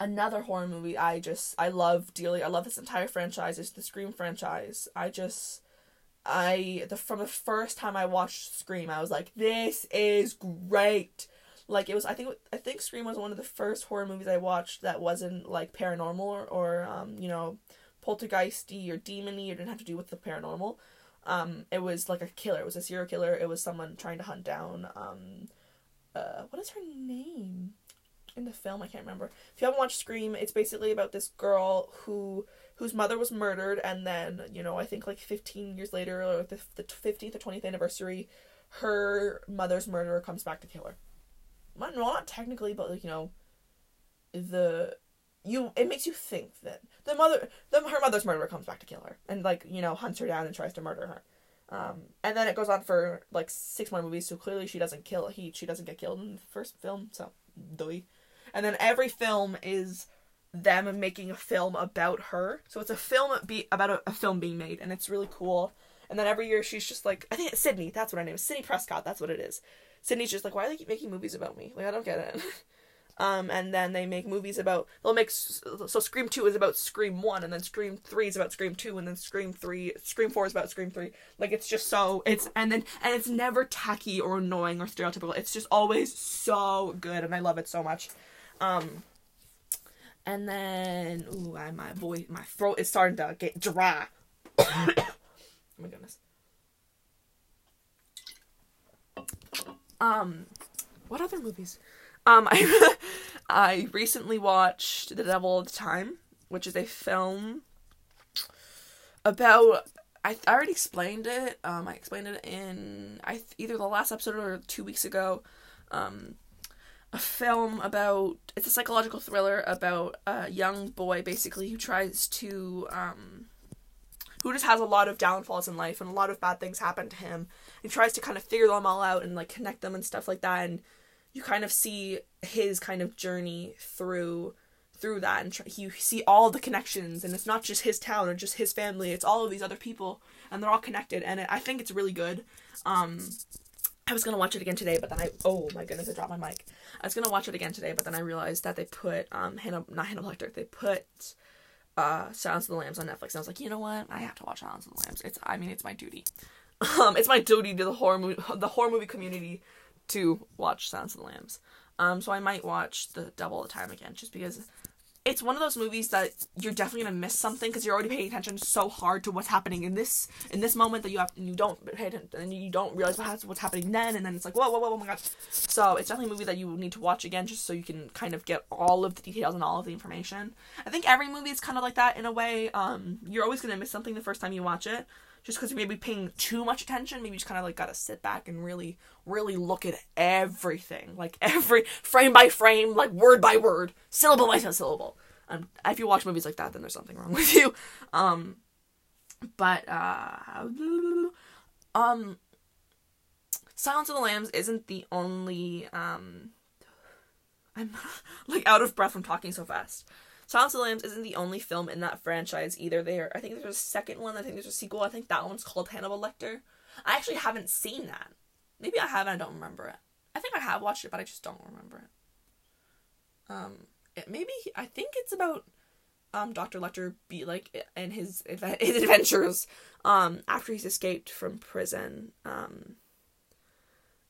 another horror movie I just I love dearly. I love this entire franchise. It's the Scream franchise. I just I the from the first time I watched Scream, I was like, this is great. Like it was, I think I think Scream was one of the first horror movies I watched that wasn't like paranormal or, or um you know poltergeisty or demony or didn't have to do with the paranormal. Um, it was like a killer. It was a serial killer. It was someone trying to hunt down um, uh, what is her name in the film? I can't remember. If you haven't watched Scream, it's basically about this girl who whose mother was murdered, and then you know I think like 15 years later, or the the 15th or 20th anniversary, her mother's murderer comes back to kill her. Not technically, but like you know, the you it makes you think that the mother the her mother's murderer comes back to kill her and like you know hunts her down and tries to murder her. Um, and then it goes on for like six more movies, so clearly she doesn't kill he she doesn't get killed in the first film, so doy. And then every film is them making a film about her. So it's a film be about a, a, film being made, and it's really cool. And then every year she's just like, I think it's Sidney. That's what her name is. Sidney Prescott. That's what it is. Sidney's just like, why do they keep making movies about me? Like I don't get it. um, and then they make movies about they'll make so Scream Two is about Scream One, and then Scream Three is about Scream Two, and then Scream Three, Scream Four is about Scream Three. Like it's just so it's and then and it's never tacky or annoying or stereotypical. It's just always so good, and I love it so much. Um, and then, ooh, I, my voice, my throat is starting to get dry. oh my goodness. Um, what other movies? Um, I, I recently watched The Devil All the Time, which is a film about I, I already explained it. Um, I explained it in I either the last episode or two weeks ago. Um, a film about it's a psychological thriller about a young boy basically who tries to um, who just has a lot of downfalls in life and a lot of bad things happen to him. He tries to kind of figure them all out and like connect them and stuff like that. And you kind of see his kind of journey through through that and you see all the connections and it's not just his town or just his family it's all of these other people and they're all connected and it, i think it's really good um i was gonna watch it again today but then i oh my goodness i dropped my mic i was gonna watch it again today but then i realized that they put um hannah not hannah lecter they put uh Silence of the Lambs on Netflix. And I was like, you know what? I have to watch Silence of the Lambs. It's I mean, it's my duty. Um, it's my duty to the horror movie the horror movie community to watch Silence of the Lambs. Um, so I might watch the All the Time again just because it's one of those movies that you're definitely gonna miss something because you're already paying attention so hard to what's happening in this in this moment that you have you don't pay attention and you don't realize what has, what's happening then and then it's like whoa whoa whoa oh my god. So it's definitely a movie that you need to watch again just so you can kind of get all of the details and all of the information. I think every movie is kind of like that in a way. Um you're always gonna miss something the first time you watch it just because you may be paying too much attention maybe you just kind of like gotta sit back and really really look at everything like every frame by frame like word by word syllable by syllable um, if you watch movies like that, then there's something wrong with you. Um, but uh, um, Silence of the Lambs isn't the only um. I'm like out of breath from talking so fast. Silence of the Lambs isn't the only film in that franchise either. There, I think there's a second one. I think there's a sequel. I think that one's called Hannibal Lecter. I actually haven't seen that. Maybe I have and I don't remember it. I think I have watched it, but I just don't remember it. Um, maybe I think it's about um Dr. Lecter be like and his his adventures um after he's escaped from prison. Um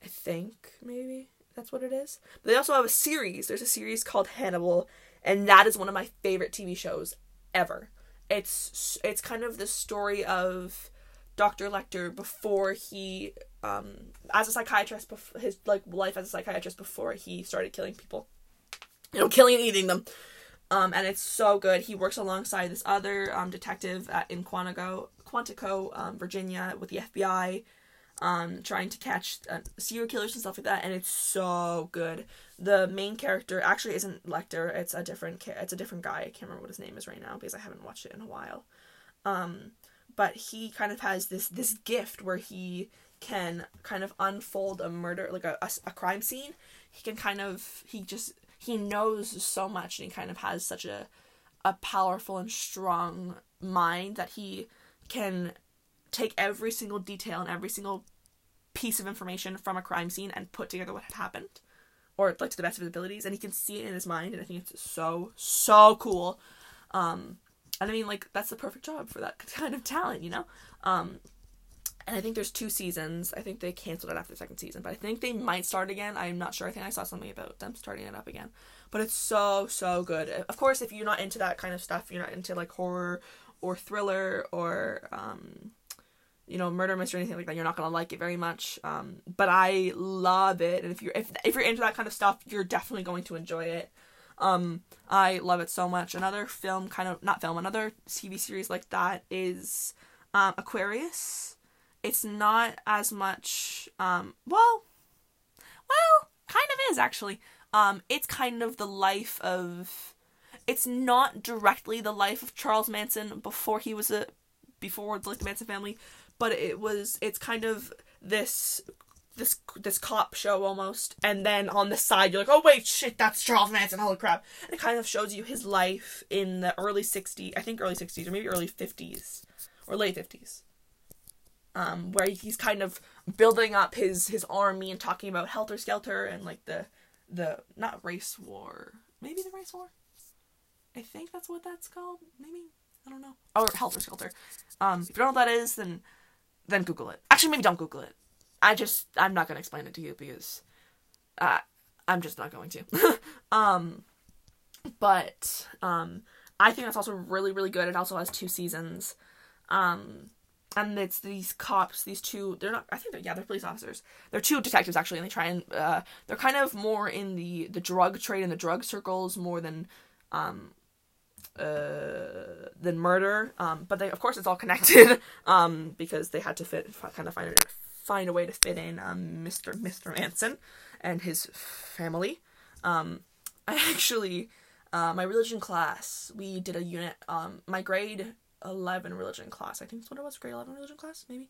I think maybe that's what it is. But they also have a series. There's a series called Hannibal and that is one of my favorite TV shows ever. It's it's kind of the story of Dr. Lecter before he um as a psychiatrist his like life as a psychiatrist before he started killing people you know, killing and eating them. Um, and it's so good. He works alongside this other um, detective at, in Quantico, Quantico, um, Virginia, with the FBI, um, trying to catch uh, serial killers and stuff like that. And it's so good. The main character actually isn't Lecter. It's a different. It's a different guy. I can't remember what his name is right now because I haven't watched it in a while. Um, but he kind of has this this gift where he can kind of unfold a murder like a, a, a crime scene. He can kind of he just he knows so much and he kind of has such a a powerful and strong mind that he can take every single detail and every single piece of information from a crime scene and put together what had happened or like to the best of his abilities and he can see it in his mind and i think it's so so cool um and i mean like that's the perfect job for that kind of talent you know um and I think there's two seasons. I think they canceled it after the second season, but I think they might start again. I'm not sure. I think I saw something about them starting it up again. But it's so so good. Of course, if you're not into that kind of stuff, you're not into like horror or thriller or um, you know murder mystery or anything like that, you're not gonna like it very much. Um, but I love it, and if you're if if you're into that kind of stuff, you're definitely going to enjoy it. Um, I love it so much. Another film, kind of not film, another TV series like that is um, Aquarius it's not as much um well well kind of is actually um it's kind of the life of it's not directly the life of Charles Manson before he was a before like the Manson family but it was it's kind of this this this cop show almost and then on the side you're like oh wait shit that's Charles Manson holy crap and it kind of shows you his life in the early 60s I think early 60s or maybe early 50s or late 50s um, where he's kind of building up his his army and talking about helter skelter and like the the not race war, maybe the race war. I think that's what that's called. Maybe I don't know. Or helter skelter. Um, if you don't know what that is, then then Google it. Actually, maybe don't Google it. I just I'm not gonna explain it to you because uh, I'm just not going to. um, but um, I think that's also really really good. It also has two seasons. Um, and it's these cops, these two. They're not. I think they're yeah, they're police officers. They're two detectives actually, and they try and uh, they're kind of more in the the drug trade and the drug circles more than um uh than murder. Um, but they of course it's all connected. um, because they had to fit kind of find a, find a way to fit in um Mr. Mr. Manson and his family. Um, I actually. Uh, my religion class, we did a unit. Um, my grade 11 religion class. I think that's what it was, grade 11 religion class, maybe.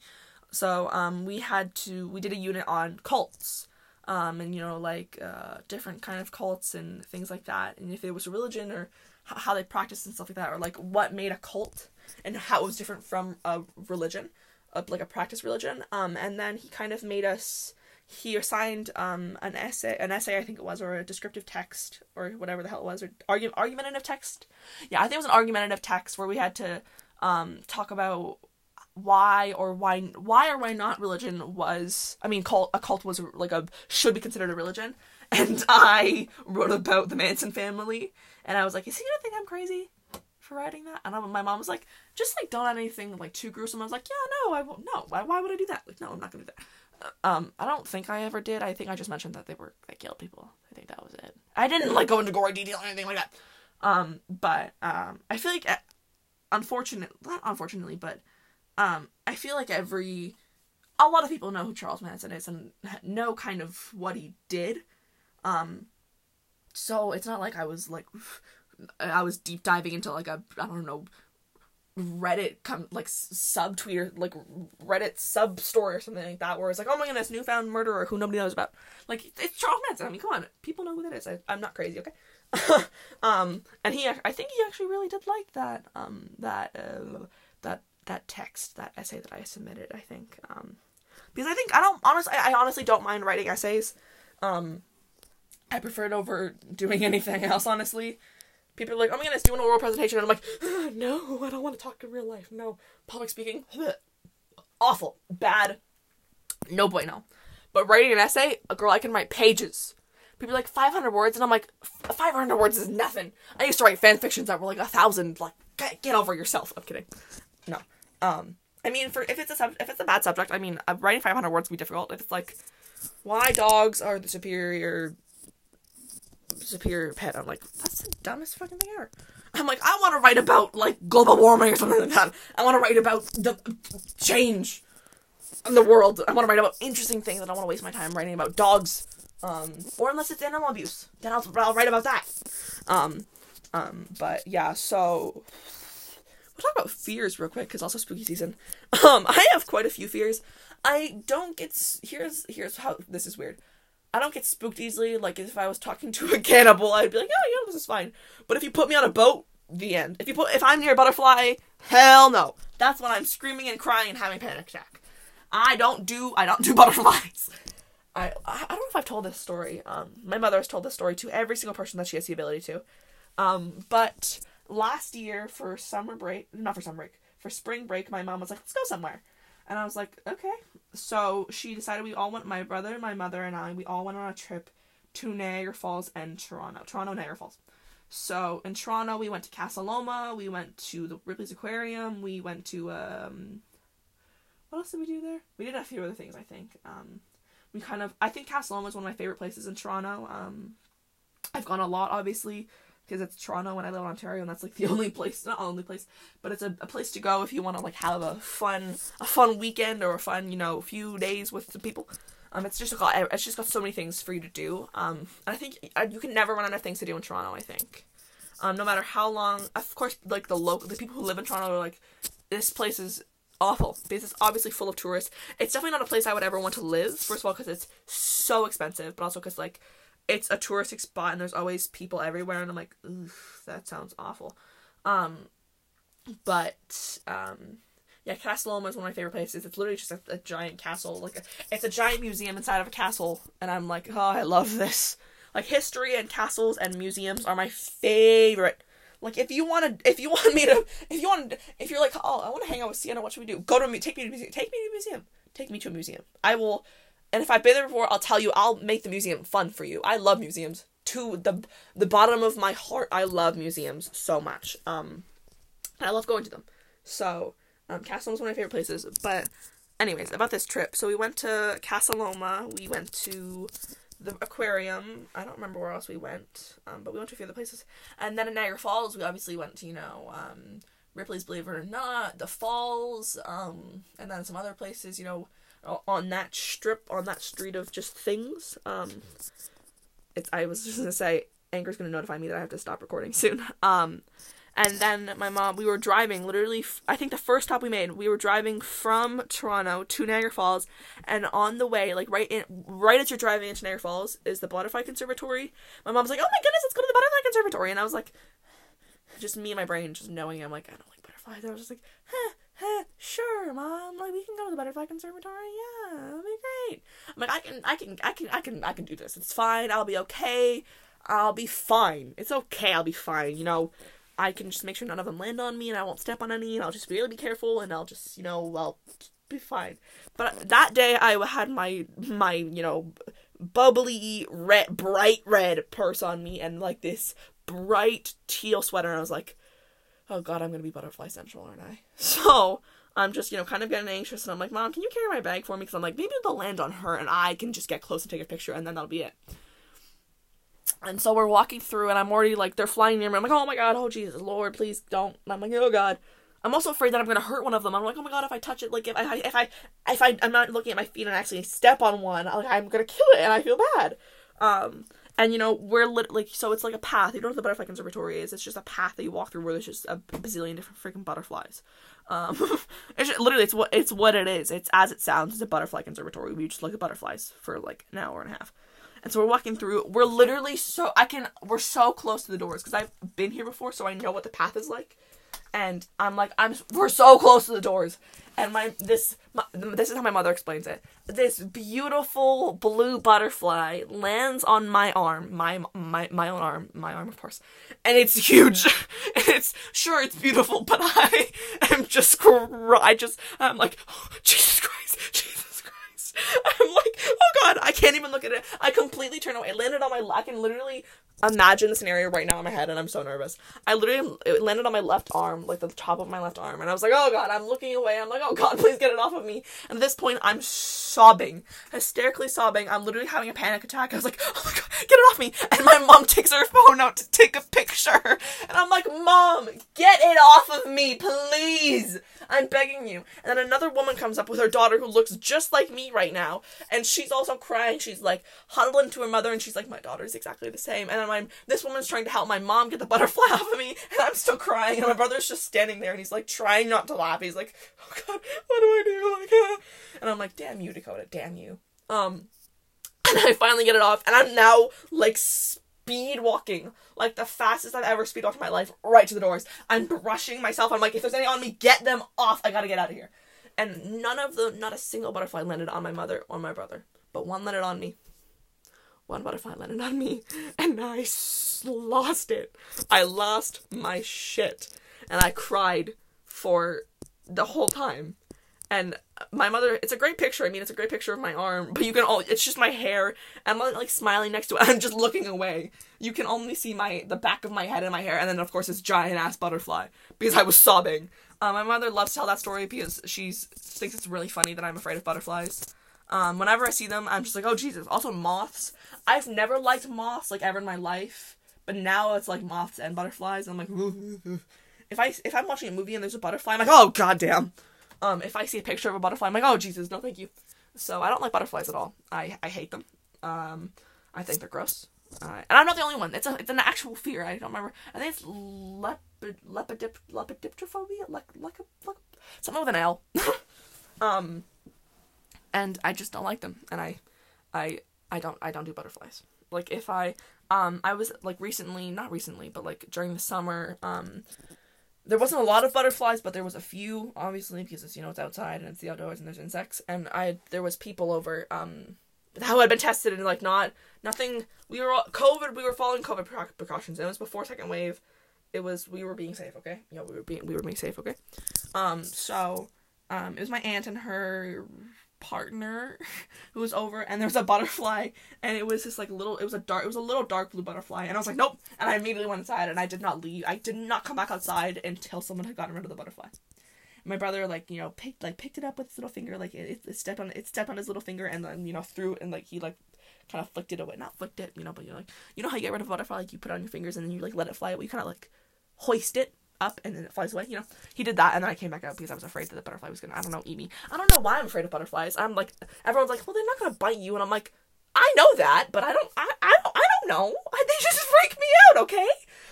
So um, we had to, we did a unit on cults. Um, and you know, like uh, different kind of cults and things like that, and if it was a religion or how they practiced and stuff like that, or like what made a cult and how it was different from a religion, a, like a practice religion. Um, and then he kind of made us he assigned um an essay an essay I think it was or a descriptive text or whatever the hell it was or argu- argumentative text. Yeah, I think it was an argumentative text where we had to um, talk about why or why why or why not religion was I mean cult a cult was like a should be considered a religion and I wrote about the Manson family. And I was like is he gonna think I'm crazy for writing that? And I, my mom was like just like don't add anything like too gruesome. I was like yeah no I won't no why, why would I do that? Like no I'm not gonna do that. Uh, um I don't think I ever did. I think I just mentioned that they were they killed people. I think that was it. I didn't like go into gory detail or anything like that. Um but um I feel like unfortunate not unfortunately, but um I feel like every a lot of people know who Charles Manson is and know kind of what he did. Um so it's not like I was like I was deep diving into like a I don't know Reddit come like sub tweet or like Reddit sub story or something like that where it's like oh my goodness newfound murderer who nobody knows about like it's Charles Manson I mean come on people know who that is I, I'm not crazy okay um, and he, I think he actually really did like that, um, that, uh, that, that text, that essay that I submitted. I think, um, because I think I don't honestly, I, honestly don't mind writing essays. Um, I prefer it over doing anything else. Honestly, people are like, "Oh my goodness, doing a oral presentation," and I'm like, "No, I don't want to talk in real life. No, public speaking, awful, bad, no bueno." But writing an essay, a girl, I can write pages. People are like 500 words? And i'm like 500 words is nothing. I used to write fan fictions that were like a thousand like get, get over yourself. I'm kidding. No. Um i mean for if it's a sub, if it's a bad subject i mean uh, writing 500 words would be difficult. If it's like why dogs are the superior superior pet i'm like that's the dumbest fucking thing ever i'm like i want to write about like global warming or something like that i want to write about the change in the world i want to write about interesting things i don't want to waste my time writing about dogs um, or unless it's animal abuse, then I'll, I'll write about that. Um, um, but yeah, so we'll talk about fears real quick because also spooky season. Um, I have quite a few fears. I don't get here's here's how this is weird. I don't get spooked easily. Like if I was talking to a cannibal, I'd be like, oh yeah, this is fine. But if you put me on a boat, the end. If you put if I'm near a butterfly, hell no. That's when I'm screaming and crying and having a panic attack. I don't do I don't do butterflies. I I don't know if I've told this story. Um, my mother has told this story to every single person that she has the ability to. Um, but last year for summer break, not for summer break, for spring break, my mom was like, "Let's go somewhere," and I was like, "Okay." So she decided we all went. My brother, my mother, and I. We all went on a trip to Niagara Falls and Toronto. Toronto, Niagara Falls. So in Toronto, we went to Casa Loma. We went to the Ripley's Aquarium. We went to um. What else did we do there? We did a few other things, I think. Um, we kind of I think Casa Loma is one of my favorite places in Toronto. Um, I've gone a lot, obviously, because it's Toronto and I live in Ontario, and that's like the only place, not the only place, but it's a, a place to go if you want to like have a fun a fun weekend or a fun you know few days with some people. Um, it's just got it's just got so many things for you to do. Um, and I think uh, you can never run out of things to do in Toronto. I think, um, no matter how long. Of course, like the local the people who live in Toronto are like, this place is awful because it's obviously full of tourists. It's definitely not a place I would ever want to live. First of all, because it's so expensive, but also because like it's a touristic spot and there's always people everywhere, and I'm like, oof, that sounds awful. Um, but um, yeah, Casa Loma is one of my favorite places. It's literally just a, a giant castle, like a, it's a giant museum inside of a castle, and I'm like, oh, I love this. Like history and castles and museums are my favorite like if you want to, if you want me to, if you want, if you're like, oh, I want to hang out with Sienna, what should we do? Go to me, take me to a museum, take me to a museum, take me to a museum. I will, and if I've been there before, I'll tell you, I'll make the museum fun for you. I love museums to the the bottom of my heart. I love museums so much. Um, I love going to them. So, Um, Loma one of my favorite places. But, anyways, about this trip. So we went to Casa Loma. We went to the aquarium. I don't remember where else we went, um, but we went to a few other places. And then in Niagara Falls, we obviously went to you know um, Ripley's Believe It or Not, the Falls, um, and then some other places. You know, on that strip, on that street of just things. Um, it's. I was just gonna say, Anchor's gonna notify me that I have to stop recording soon. Um, and then my mom, we were driving literally, I think the first stop we made, we were driving from Toronto to Niagara Falls. And on the way, like right in, right as you're driving into Niagara Falls, is the Butterfly Conservatory. My mom's like, oh my goodness, let's go to the Butterfly Conservatory. And I was like, just me and my brain just knowing, I'm like, I don't like butterflies. I was just like, huh, sure, mom, like we can go to the Butterfly Conservatory. Yeah, that'll be great. I'm like, I can, I can, I can, I can, I can do this. It's fine. I'll be okay. I'll be fine. It's okay. I'll be fine. You know, I can just make sure none of them land on me and I won't step on any and I'll just really be careful and I'll just, you know, well, be fine. But that day I had my, my, you know, bubbly red, bright red purse on me and like this bright teal sweater and I was like, oh god, I'm gonna be butterfly central, aren't I? So, I'm just, you know, kind of getting anxious and I'm like, mom, can you carry my bag for me? Because I'm like, maybe they'll land on her and I can just get close and take a picture and then that'll be it. And so we're walking through, and I'm already like, they're flying near me. I'm like, oh my god, oh Jesus, Lord, please don't. And I'm like, oh god. I'm also afraid that I'm gonna hurt one of them. I'm like, oh my god, if I touch it, like if I if I if I I'm not looking at my feet and actually step on one, like I'm gonna kill it, and I feel bad. Um, and you know we're lit like so it's like a path. You don't know what the butterfly conservatory is. It's just a path that you walk through where there's just a bazillion different freaking butterflies. Um, it's just, literally it's what it's what it is. It's as it sounds. It's a butterfly conservatory. We just look at butterflies for like an hour and a half. And so we're walking through. We're literally so I can. We're so close to the doors because I've been here before, so I know what the path is like. And I'm like, I'm. We're so close to the doors. And my this my, this is how my mother explains it. This beautiful blue butterfly lands on my arm, my my my own arm, my arm of course, and it's huge. it's sure it's beautiful, but I am just I just I'm like oh, Jesus Christ, Jesus Christ. I'm like, oh god, I can't even look at it. I completely turn away. It landed on my. I can literally imagine the scenario right now in my head, and I'm so nervous. I literally it landed on my left arm, like the top of my left arm, and I was like, oh god, I'm looking away. I'm like, oh god, please get it off of me. And at this point, I'm sobbing, hysterically sobbing. I'm literally having a panic attack. I was like, oh my god, get it off me. And my mom takes her phone out to take a picture, and I'm like, mom, get it off of me, please. I'm begging you. And then another woman comes up with her daughter who looks just like me right now, and she's also crying. She's like huddling to her mother, and she's like, my daughter's exactly the same. And I'm this woman's trying to help my mom get the butterfly off of me, and I'm still crying, and my brother's just standing there, and he's like trying not to laugh. He's like, oh god, what do I do? Like, ah. and I'm like, damn you, Dakota, damn you. Um, and I finally get it off, and I'm now like speed walking, like the fastest I've ever speed walked in my life, right to the doors. I'm brushing myself. I'm like, if there's any on me, get them off. I gotta get out of here. And none of the, not a single butterfly landed on my mother or my brother, but one landed on me one butterfly landed on me and I lost it. I lost my shit. And I cried for the whole time. And my mother, it's a great picture. I mean, it's a great picture of my arm, but you can all, it's just my hair. I'm like smiling next to it. I'm just looking away. You can only see my, the back of my head and my hair. And then, of course, this giant ass butterfly because I was sobbing. Uh, my mother loves to tell that story because she thinks it's really funny that I'm afraid of butterflies. Um, whenever I see them, I'm just like, oh Jesus. Also moths. I've never liked moths like ever in my life, but now it's like moths and butterflies. And I'm like, if I if I'm watching a movie and there's a butterfly, I'm like, oh goddamn. Um, if I see a picture of a butterfly, I'm like, oh Jesus, no thank you. So I don't like butterflies at all. I I hate them. Um, I think they're gross. Uh, and I'm not the only one. It's a it's an actual fear. I don't remember. I think it's lepid lepidip like like a like something with an L. um and I just don't like them. And I, I, I don't, I don't do butterflies. Like if I, um, I was like recently, not recently, but like during the summer, um, there wasn't a lot of butterflies, but there was a few, obviously, because it's you know it's outside and it's the outdoors and there's insects. And I there was people over, um, who had been tested and like not nothing. We were all, COVID. We were following COVID precautions. And It was before second wave. It was we were being safe. Okay, yeah, we were being we were being safe. Okay, um, so um, it was my aunt and her partner who was over and there was a butterfly and it was this like little it was a dark it was a little dark blue butterfly and I was like nope and I immediately went inside and I did not leave I did not come back outside until someone had gotten rid of the butterfly. My brother like you know picked like picked it up with his little finger, like it, it stepped on it stepped on his little finger, and then you know threw it and like he like kind of flicked it away, not flicked it, you know, but you're like you know how you get rid of a butterfly, like you put it on your fingers and then you like let it fly away, you kind of like hoist it up and then it flies away. You know, he did that, and then I came back out because I was afraid that the butterfly was gonna, I don't know, eat me. I don't know why I'm afraid of butterflies. I'm like, everyone's like, well, they're not gonna bite you, and I'm like, I know that, but I don't, I, I don't, I don't know. They just freak me out, okay?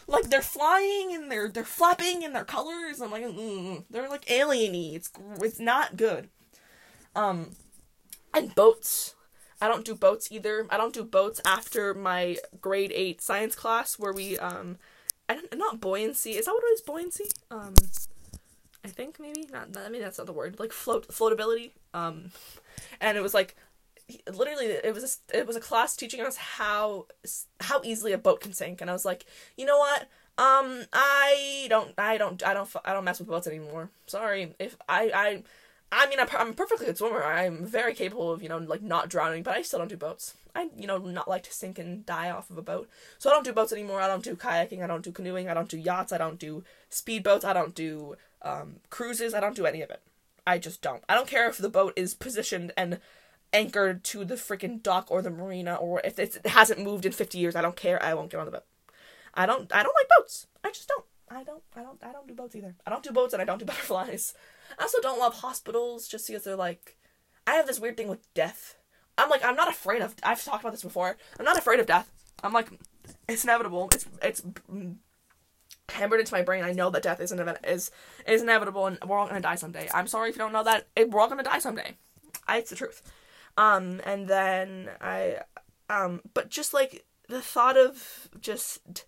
Like they're flying and they're they're flapping and their colors. I'm like, mm, they're like alieny. It's it's not good. Um, and boats. I don't do boats either. I don't do boats after my grade eight science class where we um I don't, not buoyancy. Is that what it is? Buoyancy. Um, I think maybe not. I mean, that's not the word. Like float, floatability. Um, and it was like, literally, it was a, it was a class teaching us how how easily a boat can sink. And I was like, you know what? Um, I don't, I don't, I don't, I don't mess with boats anymore. Sorry. If I, I, I mean, I'm a perfectly good swimmer. I'm very capable of, you know, like not drowning, but I still don't do boats. I, you know, not like to sink and die off of a boat. So I don't do boats anymore. I don't do kayaking. I don't do canoeing. I don't do yachts. I don't do speedboats. I don't do um, cruises. I don't do any of it. I just don't. I don't care if the boat is positioned and anchored to the freaking dock or the marina or if it hasn't moved in 50 years. I don't care. I won't get on the boat. I don't. I don't like boats. I just don't. I don't. I don't. I don't do boats either. I don't do boats and I don't do butterflies. I also don't love hospitals just because they're like. I have this weird thing with death I'm like I'm not afraid of. I've talked about this before. I'm not afraid of death. I'm like, it's inevitable. It's it's hammered into my brain. I know that death is an is is inevitable, and we're all gonna die someday. I'm sorry if you don't know that. We're all gonna die someday. I, it's the truth. Um, and then I, um, but just like the thought of just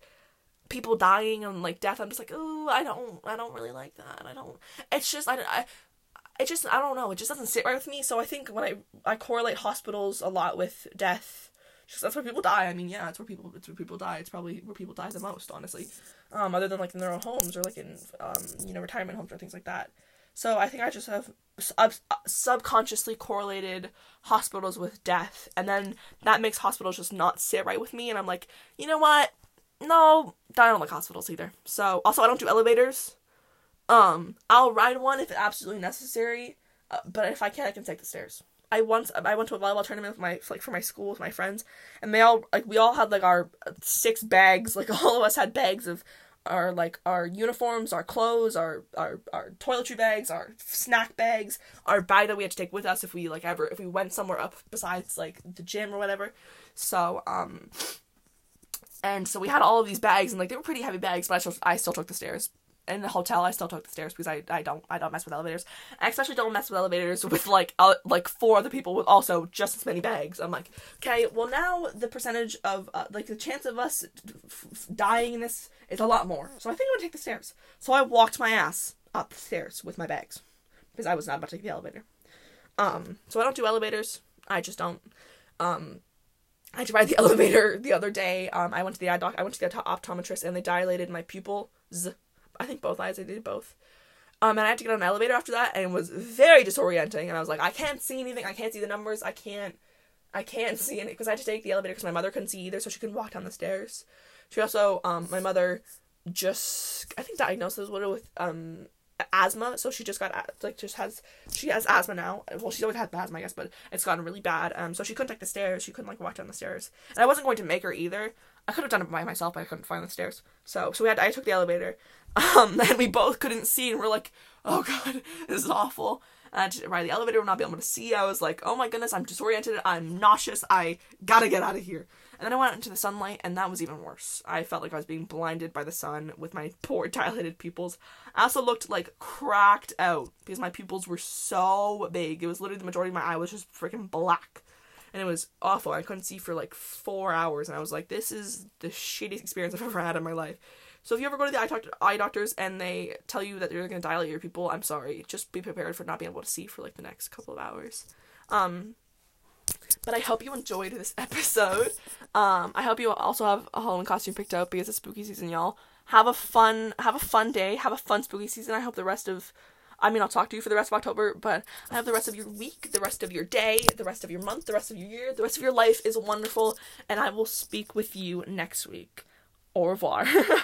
people dying and like death, I'm just like, oh, I don't, I don't really like that. I don't. It's just I, I it just I don't know, it just doesn't sit right with me. So I think when I I correlate hospitals a lot with death. Just that's where people die. I mean, yeah, it's where people it's where people die. It's probably where people die the most, honestly. Um, other than like in their own homes or like in um, you know retirement homes or things like that. So I think I just have sub- subconsciously correlated hospitals with death, and then that makes hospitals just not sit right with me. And I'm like, you know what? No, I don't like hospitals either. So also I don't do elevators. Um, I'll ride one if absolutely necessary, uh, but if I can't, I can take the stairs. I once I went to a volleyball tournament with my like for my school with my friends, and they all like we all had like our six bags. Like all of us had bags of our like our uniforms, our clothes, our our our toiletry bags, our snack bags, our bag that we had to take with us if we like ever if we went somewhere up besides like the gym or whatever. So um, and so we had all of these bags and like they were pretty heavy bags, but I still I still took the stairs in the hotel I still took the stairs because I, I don't I don't mess with elevators. I especially don't mess with elevators with like uh, like four other people with also just as many bags. I'm like, okay, well now the percentage of uh, like the chance of us f- f- dying in this is a lot more. So I think I'm gonna take the stairs. So I walked my ass up the stairs with my bags because I was not about to take the elevator. Um, so I don't do elevators. I just don't. Um, I had to ride the elevator the other day. Um, I went to the eye doc. I went to the optometrist and they dilated my pupils I think both eyes. I did both. Um, and I had to get on an elevator after that, and it was very disorienting. And I was like, I can't see anything. I can't see the numbers. I can't, I can't see it because I had to take the elevator because my mother couldn't see either, so she couldn't walk down the stairs. She also, um, my mother just, I think diagnosed with with um asthma, so she just got like just has she has asthma now. Well, she's always had asthma, I guess, but it's gotten really bad. Um, so she couldn't take the stairs. She couldn't like walk down the stairs, and I wasn't going to make her either. I could have done it by myself, but I couldn't find the stairs. So so we had I took the elevator, um, and we both couldn't see, and we're like, oh god, this is awful. And to ride the elevator, not be able to see. I was like, oh my goodness, I'm disoriented. I'm nauseous. I gotta get out of here. And then I went out into the sunlight, and that was even worse. I felt like I was being blinded by the sun with my poor dilated pupils. I also looked like cracked out because my pupils were so big. It was literally the majority of my eye was just freaking black. And it was awful. I couldn't see for like four hours, and I was like, this is the shittiest experience I've ever had in my life. So if you ever go to the eye, doctor, eye doctors and they tell you that they're going to dilate your pupil, I'm sorry. Just be prepared for not being able to see for like the next couple of hours. Um, but I hope you enjoyed this episode. Um, I hope you also have a Halloween costume picked out because it's spooky season, y'all. Have a fun, have a fun day. Have a fun spooky season. I hope the rest of, I mean, I'll talk to you for the rest of October, but I hope the rest of your week, the rest of your day, the rest of your month, the rest of your year, the rest of your life is wonderful. And I will speak with you next week. Au revoir.